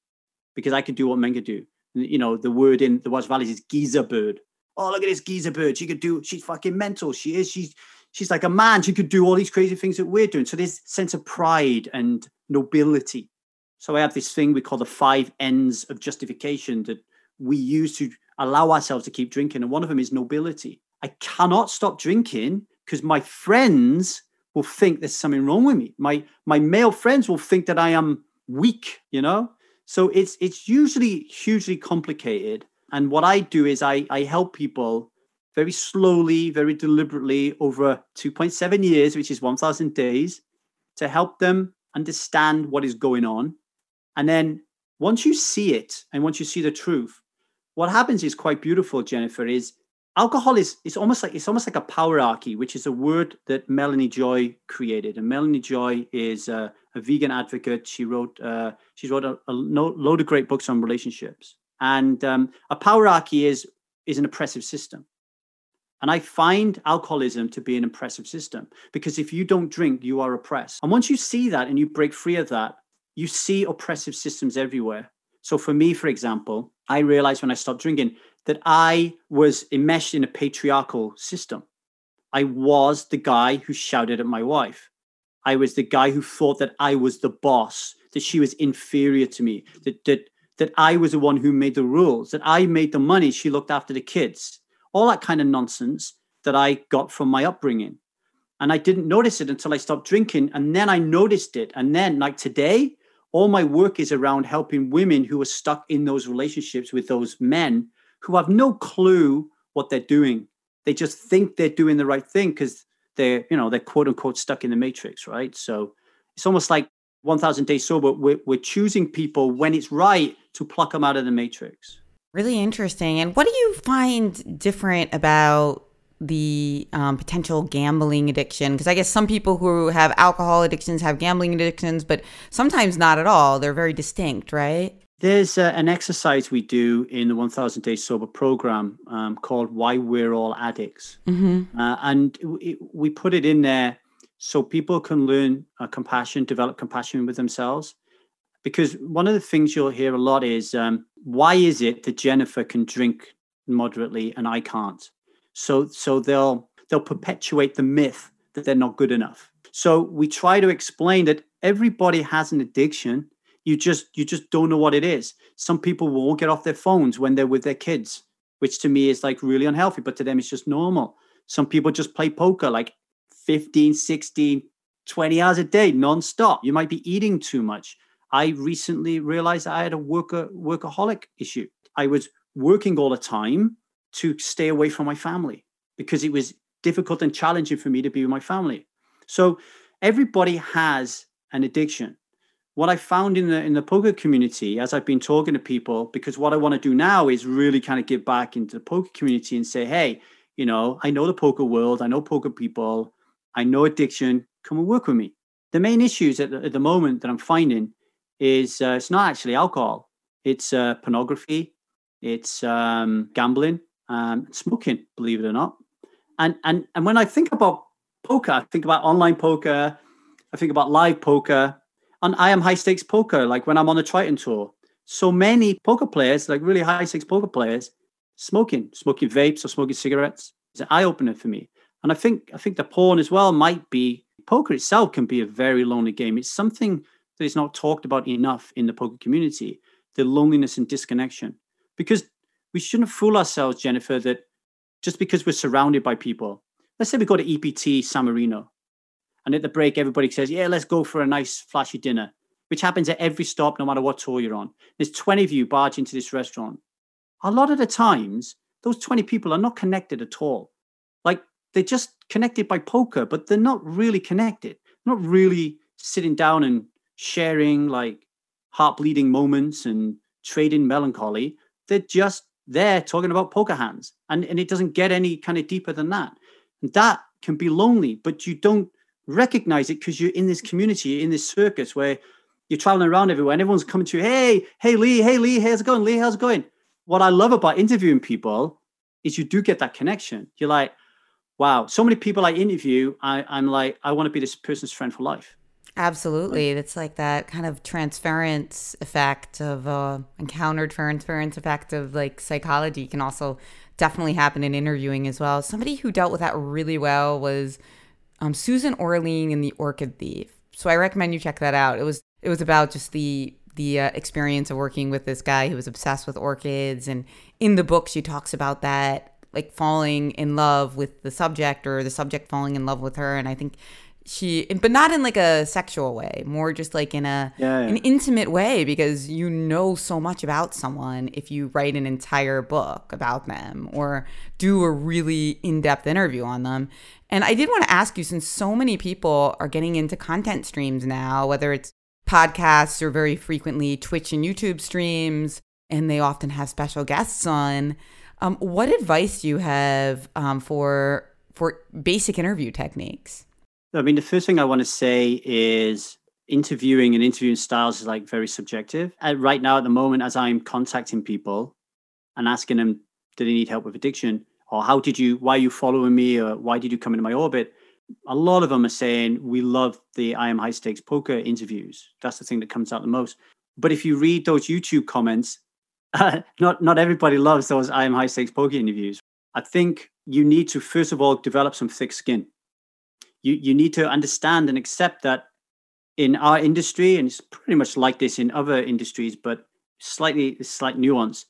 because I could do what men could do. You know, the word in the Welsh valleys is geezer bird. Oh, look at this geezer bird. She could do, she's fucking mental. She is, she's she's like a man. She could do all these crazy things that we're doing. So this sense of pride and nobility. So I have this thing we call the five ends of justification that we use to allow ourselves to keep drinking. And one of them is nobility. I cannot stop drinking because my friends will think there's something wrong with me. My my male friends will think that I am weak, you know? So it's it's usually hugely complicated. And what I do is I I help people very slowly, very deliberately over 2.7 years, which is 1,000 days, to help them understand what is going on. And then once you see it and once you see the truth, what happens is quite beautiful, Jennifer, is alcohol is it's almost like it's almost like a powerarchy, which is a word that Melanie Joy created. And Melanie Joy is a, a vegan advocate. She wrote uh, she wrote a, a, load of great books on relationships. And um, a powerarchy is is an oppressive system. And I find alcoholism to be an oppressive system because if you don't drink, you are oppressed. And once you see that and you break free of that, you see oppressive systems everywhere. So for me, for example, I realized when I stopped drinking that I was enmeshed in a patriarchal system. I was the guy who shouted at my wife. I was the guy who thought that I was the boss, that she was inferior to me, that that that I was the one who made the rules, that I made the money, she looked after the kids all that kind of nonsense that I got from my upbringing. And I didn't notice it until I stopped drinking. And then I noticed it. And then, like today, all my work is around helping women who are stuck in those relationships with those men who have no clue what they're doing. They just think they're doing the right thing because they're, you know, they're quote unquote stuck in the matrix, right? So it's almost like 1000 days sober. We're, we're choosing people when it's right to pluck them out of the matrix. Really interesting. And what do you find different about the um, potential gambling addiction? Because I guess some people who have alcohol addictions have gambling addictions, but sometimes not at all. They're very distinct, right? There's uh, an exercise we do in the 1000 Days Sober program um, called Why We're All Addicts. Mm-hmm. Uh, and it, we put it in there so people can learn uh, compassion, develop compassion with themselves because one of the things you'll hear a lot is um, why is it that Jennifer can drink moderately and I can't? So so they'll they'll perpetuate the myth that they're not good enough. So we try to explain that everybody has an addiction. You just you just don't know what it is. Some people won't get off their phones when they're with their kids, which to me is like really unhealthy, but to them it's just normal. Some people just play poker like 15, 16, 20 hours a day nonstop. You might be eating too much. I recently realized I had a worker workaholic issue. I was working all the time to stay away from my family because it was difficult and challenging for me to be with my family. So everybody has an addiction. What I found in the in the poker community, as I've been talking to people, because what I want to do now is really kind of give back into the poker community and say, hey, you know, I know the poker world, I know poker people, I know addiction. Come and work with me. The main issues at the, at the moment that I'm finding is uh, it's not actually alcohol. It's uh, pornography, it's um, gambling, um, smoking. Believe it or not. And and and when I think about poker, I think about online poker. I think about live poker, and I am high stakes poker. Like when I'm on the Triton tour, so many poker players, like really high stakes poker players, smoking, smoking vapes or smoking cigarettes. It's an eye opener for me. And I think I think the porn as well might be poker itself can be a very lonely game. It's something that is not talked about enough in the poker community the loneliness and disconnection. Because we shouldn't fool ourselves, Jennifer, that just because we're surrounded by people, let's say we go to EPT San Remo, and at the break, everybody says, Yeah, let's go for a nice flashy dinner, which happens at every stop, no matter what tour you're on. There's 20 of you barge into this restaurant. A lot of the times, those 20 people are not connected at all. Like they're just connected by poker, but they're not really connected, not really sitting down and sharing like heart bleeding moments and trading melancholy. They're just there talking about poker hands. And, and it doesn't get any kind of deeper than that. And that can be lonely, but you don't recognize it because you're in this community, in this circus where you're traveling around everywhere and everyone's coming to you, hey, hey Lee, hey Lee, how's it going? Lee, how's it going? What I love about interviewing people is you do get that connection. You're like, wow, so many people I interview, I, I'm like, I want to be this person's friend for life. Absolutely. It's like that kind of transference effect of uh, encounter transference effect of like psychology can also definitely happen in interviewing as well. Somebody who dealt with that really well was um, Susan Orlean in The Orchid Thief. So I recommend you check that out. It was it was about just the the uh, experience of working with this guy who was obsessed with orchids and in the book she talks about that like falling in love with the subject or the subject falling in love with her and i think she but not in like a sexual way more just like in a yeah, yeah. an intimate way because you know so much about someone if you write an entire book about them or do a really in-depth interview on them and i did want to ask you since so many people are getting into content streams now whether it's podcasts or very frequently Twitch and YouTube streams, and they often have special guests on. Um, what advice do you have um, for for basic interview techniques? I mean, the first thing I want to say is interviewing and interviewing styles is like very subjective. Right now, at the moment, as I'm contacting people and asking them, do they need help with addiction? Or how did you, why are you following me? Or why did you come into my orbit? a lot of them are saying we love the I am high stakes poker interviews. That's the thing that comes out the most. But if you read those YouTube comments, not not everybody loves those I am high stakes poker interviews. I think you need to first of all develop some thick skin. You you need to understand and accept that in our industry, and it's pretty much like this in other industries, but slightly slight nuance.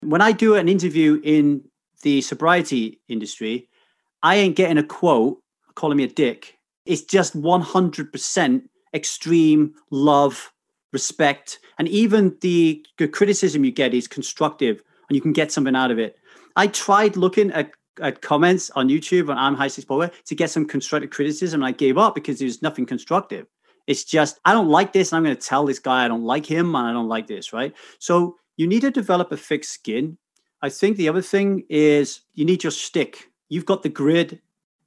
When I do an interview in the sobriety industry, I ain't getting a quote calling me a dick. It's just 100% extreme love, respect, and even the, the criticism you get is constructive and you can get something out of it. I tried looking at, at comments on YouTube on I'm High Stakes Poker to get some constructive criticism and I gave up because there's nothing constructive. It's just, I don't like this and I'm going to tell this guy I don't like him and I don't like this, right? So you need to develop a thick skin. I think the other thing is you need your stick. You've got the grid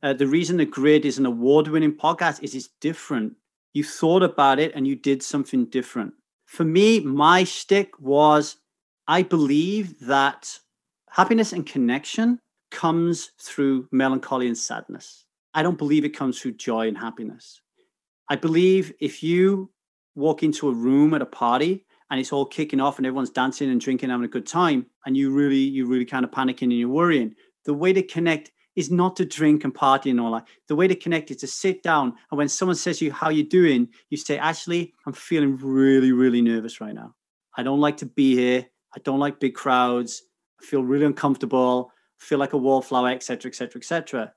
uh, the reason the grid is an award-winning podcast is it's different. You thought about it and you did something different. For me, my stick was I believe that happiness and connection comes through melancholy and sadness. I don't believe it comes through joy and happiness. I believe if you walk into a room at a party and it's all kicking off and everyone's dancing and drinking, having a good time, and you really, you really kind of panicking and you're worrying, the way to connect is not to drink and party and all that. The way to connect is to sit down and when someone says to you, How you doing? You say, Actually, I'm feeling really, really nervous right now. I don't like to be here. I don't like big crowds. I feel really uncomfortable. Feel like a wallflower, etc., etc., etc.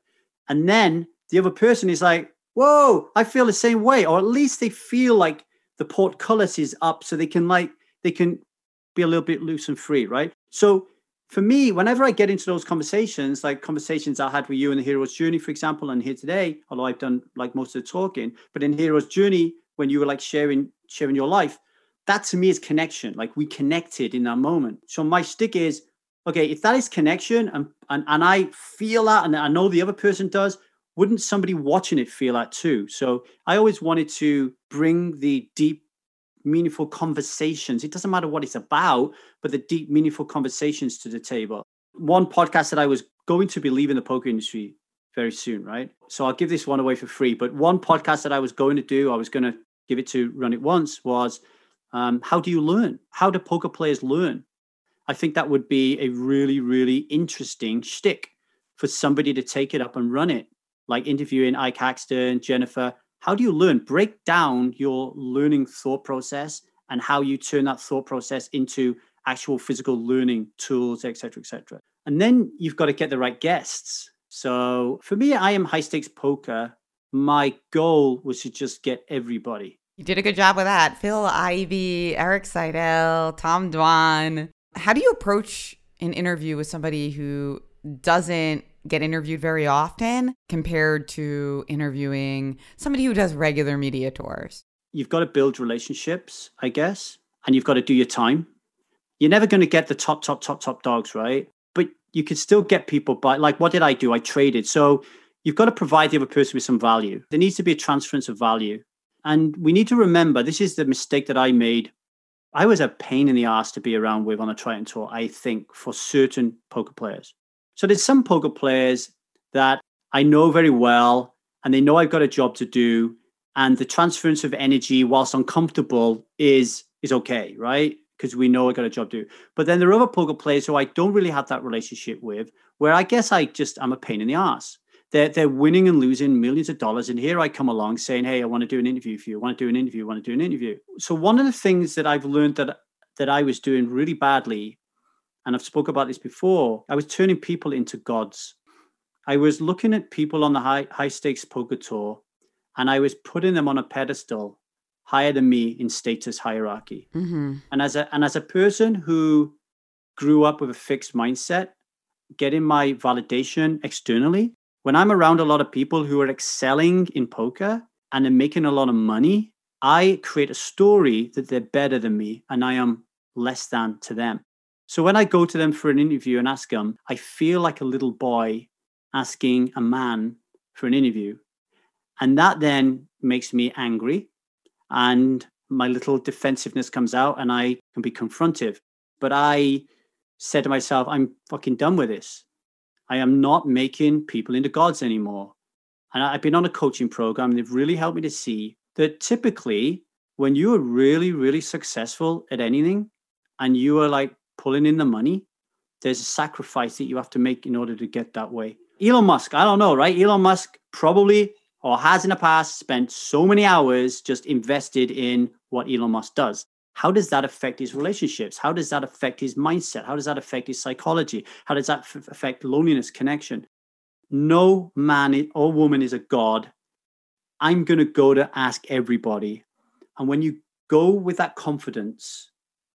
And then the other person is like, Whoa, I feel the same way. Or at least they feel like the portcullis is up so they can like they can be a little bit loose and free, right? So for me, whenever I get into those conversations, like conversations I had with you in the Hero's Journey, for example, and here today, although I've done like most of the talking, but in Hero's Journey, when you were like sharing sharing your life, that to me is connection. Like we connected in that moment. So my stick is, okay, if that is connection and and, and I feel that and I know the other person does, wouldn't somebody watching it feel that too? So I always wanted to bring the deep meaningful conversations. It doesn't matter what it's about, but the deep, meaningful conversations to the table. One podcast that I was going to be leaving the poker industry very soon, right? So I'll give this one away for free. But one podcast that I was going to do, I was going to give it to Run It Once, was um, how do you learn? How do poker players learn? I think that would be a really, really interesting shtick for somebody to take it up and run it, like interviewing Ike Haxton, Jennifer, how do you learn? Break down your learning thought process and how you turn that thought process into actual physical learning tools, etc., etc. And then you've got to get the right guests. So for me, I am high stakes poker. My goal was to just get everybody. You did a good job with that. Phil Ivey, Erik Seidel, Tom Dwan. How do you approach an interview with somebody who doesn't get interviewed very often compared to interviewing somebody who does regular media tours? you've got to build relationships, I guess, and you've got to do your time. You're never going to get the top, top, top, top dogs, right? But you can still get people by, like, what did I do? I traded. So you've got to provide the other person with some value. There needs to be a transference of value. And we need to remember this is the mistake that I made. I was a pain in the ass to be around with on a Triton tour, I think, for certain poker players. So there's some poker players that I know very well and they know I've got a job to do. And the transference of energy, whilst uncomfortable, is is okay, right? Because we know I got a job to do. But then there are other poker players who I don't really have that relationship with, where I guess I just I'm a pain in the ass they're, they're winning and losing millions of dollars. And here I come along saying, Hey, I want to do an interview for you. I want to do an interview. I want to do an interview. So one of the things that I've learned that, that I was doing really badly, and I've spoke about this before, I was turning people into gods. I was looking at people on the high, high stakes poker tour and I was putting them on a pedestal higher than me in status hierarchy. Mm-hmm. And as a and as a person who grew up with a fixed mindset, getting my validation externally when I'm around a lot of people who are excelling in poker and are making a lot of money, I create a story that they're better than me and I am less than to them. So when I go to them for an interview and ask them, I feel like a little boy asking a man for an interview. And that then makes me angry and my little defensiveness comes out and I can be confrontive. But I said to myself, I'm fucking done with this. I am not making people into gods anymore. And I've been on a coaching program, and they've really helped me to see that typically when you are really, really successful at anything and you are like pulling in the money, there's a sacrifice that you have to make in order to get that way. Elon Musk, I don't know, right? Elon Musk probably or has in the past spent so many hours just invested in what Elon Musk does how does that affect his relationships? How does that affect his mindset? How does that affect his psychology? How does that f- affect loneliness connection? No man or woman is a god. I'm going to go to ask everybody. And when you go with that confidence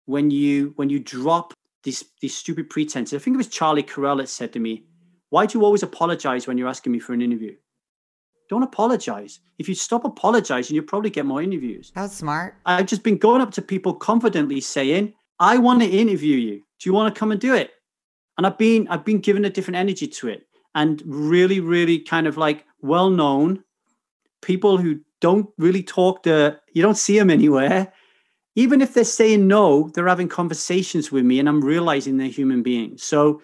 when you when you drop these these stupid pretenses i think it was charlie Carrel that said to me why do you always apologize when you're asking me for an interview don't apologize. If you stop apologizing, you'll probably get more interviews. That's smart. I've just been going up to people confidently saying, I want to interview you. Do you want to come and do it? And I've been I've been given a different energy to it. And really, really kind of like well known people who don't really talk to you don't see them anywhere. Even if they're saying no, they're having conversations with me and I'm realizing they're human beings. So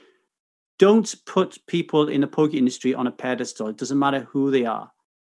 don't put people in the poker industry on a pedestal. It doesn't matter who they are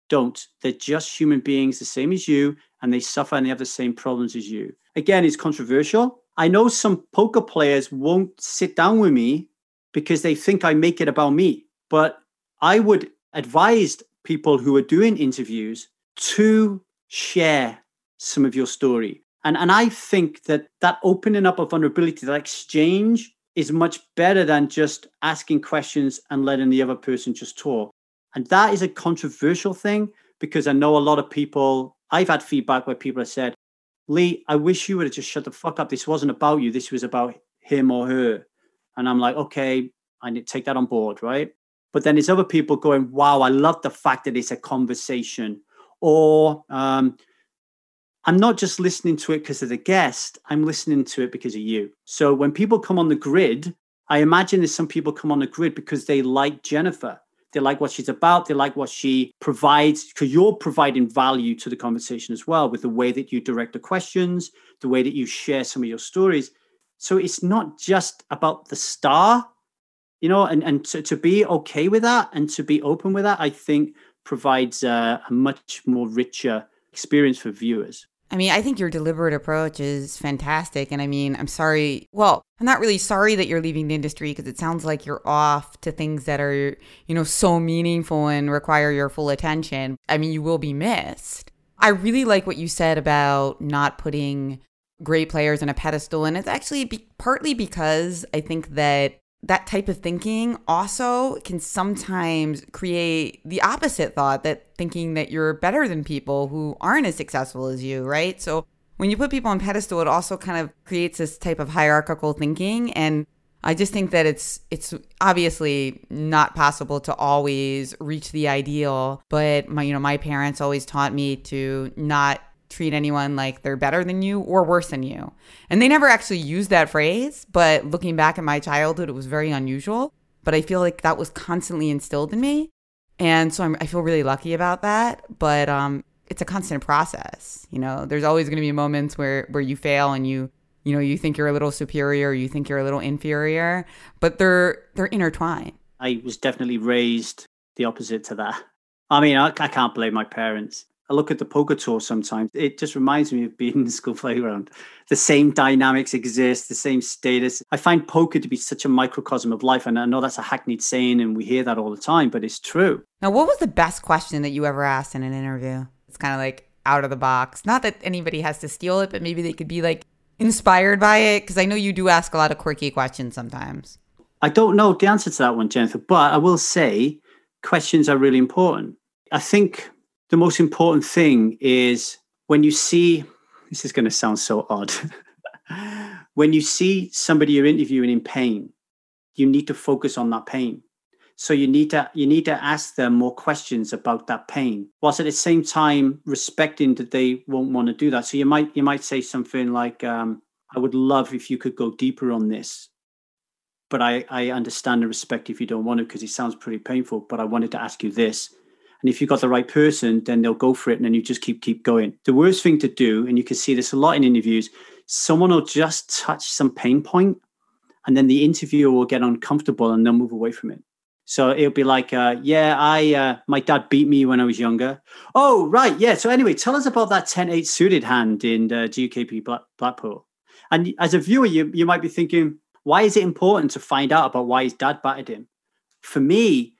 don't. They're just human beings, the same as you, and they suffer and they have the same problems as you. Again, it's controversial. I know some poker players won't sit down with me because they think I make it about me. But I would advise people who are doing interviews to share some of your story. And, and I think that that opening up of vulnerability, that exchange is much better than just asking questions and letting the other person just talk. And that is a controversial thing because I know a lot of people, I've had feedback where people have said, Lee, I wish you would have just shut the fuck up. This wasn't about you. This was about him or her. And I'm like, okay, I need to take that on board, right? But then there's other people going, wow, I love the fact that it's a conversation. Or um, I'm not just listening to it because of the guest, I'm listening to it because of you. So when people come on the grid, I imagine there's some people come on the grid because they like Jennifer they like what she's about. They like what she provides because you're providing value to the conversation as well with the way that you direct the questions, the way that you share some of your stories. So it's not just about the star, you know, and, and to, to be okay with that and to be open with that, I think provides a, a much more richer experience for viewers. I mean, I think your deliberate approach is fantastic. And I mean, I'm sorry. Well, I'm not really sorry that you're leaving the industry because it sounds like you're off to things that are, you know, so meaningful and require your full attention. I mean, you will be missed. I really like what you said about not putting great players on a pedestal. And it's actually be- partly because I think that that type of thinking also can sometimes create the opposite thought that thinking that you're better than people who aren't as successful as you, right? So when you put people on pedestal, it also kind of creates this type of hierarchical thinking and I just think that it's it's obviously not possible to always reach the ideal, but my you know my parents always taught me to not treat anyone like they're better than you or worse than you. And they never actually used that phrase, but looking back at my childhood, it was very unusual. But I feel like that was constantly instilled in me. And so I'm, i feel really lucky about that. But um, it's a constant process. You know, there's always going to be moments where, where you fail and you, you know, you think you're a little superior, you think you're a little inferior, but they're, they're intertwined. I was definitely raised the opposite to that. I mean, I, I can't blame my parents. I look at the poker tour sometimes. It just reminds me of being in the school playground. The same dynamics exist, the same status. I find poker to be such a microcosm of life. And I know that's a hackneyed saying and we hear that all the time, but it's true. Now, what was the best question that you ever asked in an interview? It's kind of like out of the box. Not that anybody has to steal it, but maybe they could be like inspired by it. Cause I know you do ask a lot of quirky questions sometimes. I don't know the answer to that one, Jennifer, but I will say questions are really important. I think the most important thing is when you see this is going to sound so odd. When you see somebody you're interviewing in pain you need to focus on that pain. So you need to you need to ask them more questions about that pain whilst at the same time respecting that they won't want to do that. So you might you might say something like um, i would love if you could go deeper on this but i i understand and respect if you don't want to because it sounds pretty painful but i wanted to ask you this and if you've got the right person, then they'll go for it and then you just keep keep going. The worst thing to do, and you can see this a lot in interviews, someone will just touch some pain point and then the interviewer will get uncomfortable and they'll move away from it. So it'll be like, uh, yeah, I uh, my dad beat me when I was younger. Oh, right, yeah. So anyway, tell us about that 10-8 suited hand in uh, GUKPT Black, Blackpool. And as a viewer, you, you might be thinking, why is it important to find out about why his dad battered him? For me,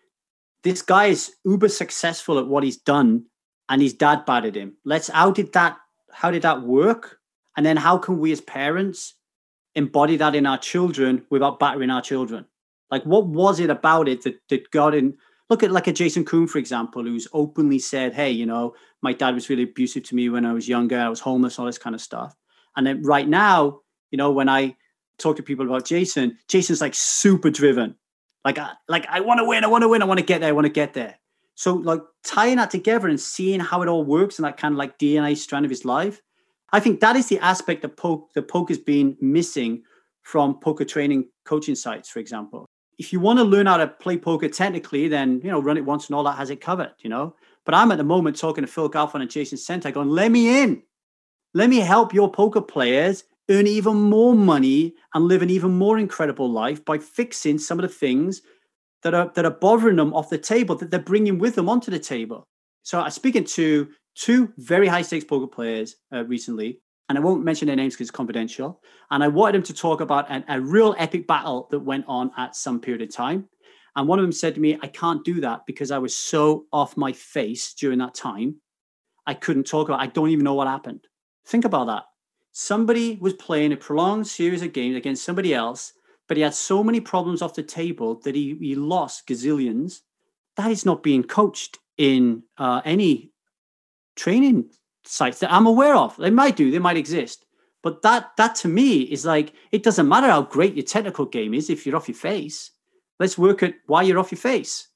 this guy is uber successful at what he's done and his dad batted him. Let's how did that how did that work? And then how can we as parents embody that in our children without battering our children? Like what was it about it that, that got in? Look at like a jason koon for example who's openly said hey you know my dad was really abusive to me when i was younger. I was homeless all this kind of stuff. And then right now you know when i talk to people about jason jason's like super driven like, I, like I want to win, I want to win, I want to get there, I want to get there. So, like tying that together and seeing how it all works and that kind of like DNA strand of his life, I think that is the aspect that poke the poke has been missing from poker training coaching sites, for example. If you want to learn how to play poker technically, then you know run it once and all that has it covered, you know. But I'm at the moment talking to Phil Galfond and Jason Senti, going, "Let me in, let me help your poker players earn even more money and live an even more incredible life by fixing some of the things that are that are bothering them off the table that they're bringing with them onto the table. So I was speaking to two very high stakes poker players uh, recently, and I won't mention their names because it's confidential. And I wanted them to talk about an, a real epic battle that went on at some period of time. And one of them said to me, "I can't do that because I was so off my face during that time. I couldn't talk about. I don't even know what happened. Think about that somebody was playing a prolonged series of games against somebody else, but he had so many problems off the table that he, he lost gazillions. That is not being coached in uh, any training sites that I'm aware of. They might do, they might exist. But that that to me is like it doesn't matter how great your technical game is if you're off your face. Let's work at why you're off your face.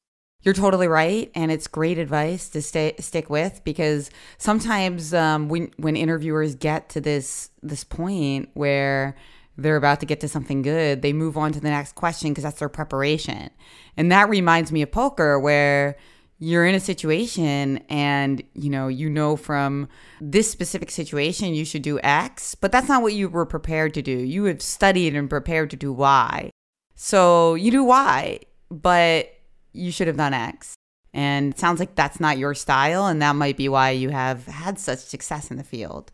You're totally right, and it's great advice to stay stick with because sometimes um, when when interviewers get to this this point where they're about to get to something good, they move on to the next question because that's their preparation, and that reminds me of poker where you're in a situation and you know you know from this specific situation you should do x but that's not what you were prepared to do. You have studied and prepared to do y. So you do y but you should have done X. And it sounds like that's not your style. And that might be why you have had such success in the field.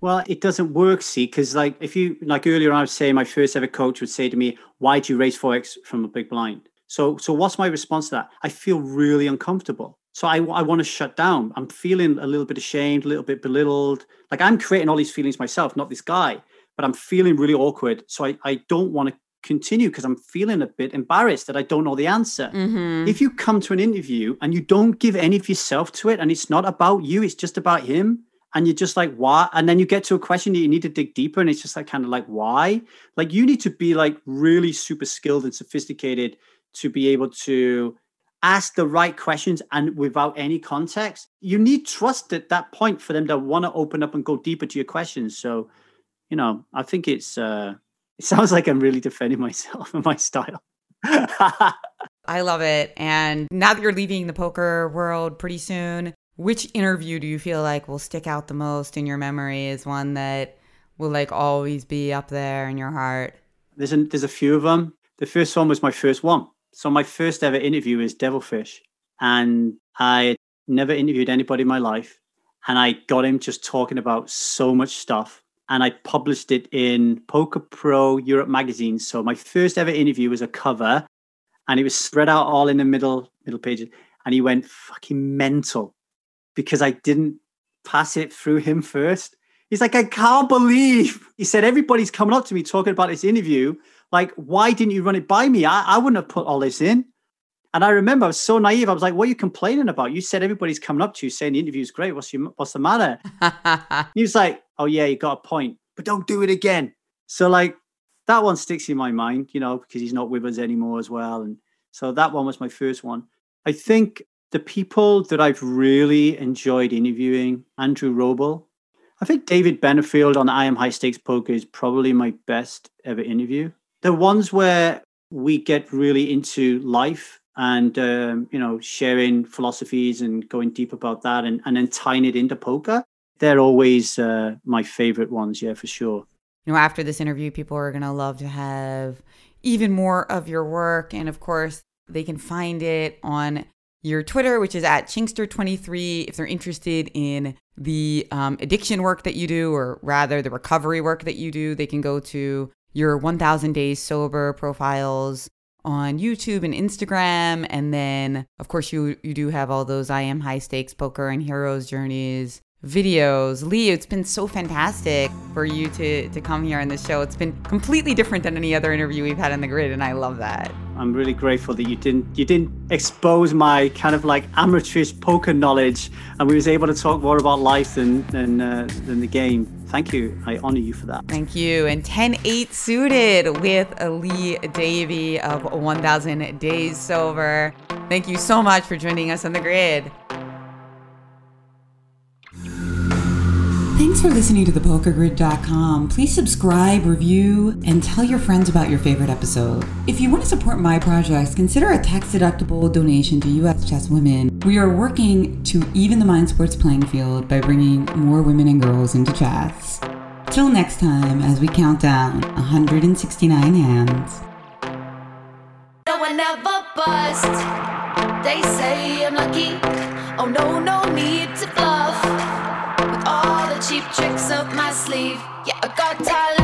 Well, it doesn't work, see, because like if you like earlier, I was saying my first ever coach would say to me, "Why do you raise four x from a big blind?" So, so what's my response to that? I feel really uncomfortable. So I, I want to shut down. I'm feeling a little bit ashamed, a little bit belittled. Like I'm creating all these feelings myself, not this guy, but I'm feeling really awkward. So I, I don't want to continue because I'm feeling a bit embarrassed that I don't know the answer. Mm-hmm. If you come to an interview and you don't give any of yourself to it and it's not about you, it's just about him, and you're just like, why? And then you get to a question that you need to dig deeper, and it's just like kind of like, why? Like you need to be like really super skilled and sophisticated to be able to ask the right questions and without any context, you need trust at that point for them to want to open up and go deeper to your questions. So, you know, I think it's uh it sounds like I'm really defending myself and my style. I love it. And now that you're leaving the poker world pretty soon, which interview do you feel like will stick out the most in your memory is one that will like always be up there in your heart? There's a, there's a few of them. The first one was my first one. So my first ever interview is Devilfish, and I never interviewed anybody in my life, and I got him just talking about so much stuff, and I published it in Poker Pro Europe magazine. So my first ever interview was a cover, and it was spread out all in the middle middle pages, and he went fucking mental because I didn't pass it through him first. He's like, I can't believe. He said, everybody's coming up to me talking about this interview. Like, why didn't you run it by me? I, I wouldn't have put all this in. And I remember I was so naive. I was like, what are you complaining about? You said everybody's coming up to you saying the interview's great. What's, your, what's the matter? he was like, oh, yeah, you got a point, but don't do it again. So, like, that one sticks in my mind, you know, because he's not with us anymore as well. And so that one was my first one. I think the people that I've really enjoyed interviewing, Andrew Robl, I think David Benefield on I Am High Stakes Poker is probably my best ever interview. The ones where we get really into life and um, you know sharing philosophies and going deep about that and, and then tying it into poker they're always uh, my favorite ones yeah for sure. You know after this interview people are going to love to have even more of your work and of course they can find it on your Twitter, which is at Chingster23, if they're interested in the um, addiction work that you do, or rather the recovery work that you do, they can go to your 1000 Days Sober profiles on YouTube and Instagram. And then, of course, you, you do have all those I Am High Stakes Poker and Heroes Journeys videos. Lee, it's been so fantastic for you to to come here on this show. It's been completely different than any other interview we've had on the grid, and I love that. I'm really grateful that you didn't you didn't expose my kind of like amateurish poker knowledge, and we was able to talk more about life than than uh, than the game. Thank you. I honor you for that. Thank you. And 10-8 suited with Lee Davy of 1000 Days Sober. Thank you so much for joining us on the grid. Thanks for listening to thepokergrid.com. Please subscribe, review, and tell your friends about your favorite episode. If you want to support my projects, consider a tax-deductible donation to US Chess Women. We are working to even the mind sports playing field by bringing more women and girls into chess. Till next time, as we count down 169 hands. No one ever bust. They say I'm lucky. Oh no, no need to bluff cheap tricks up my sleeve. Yeah, I got talent.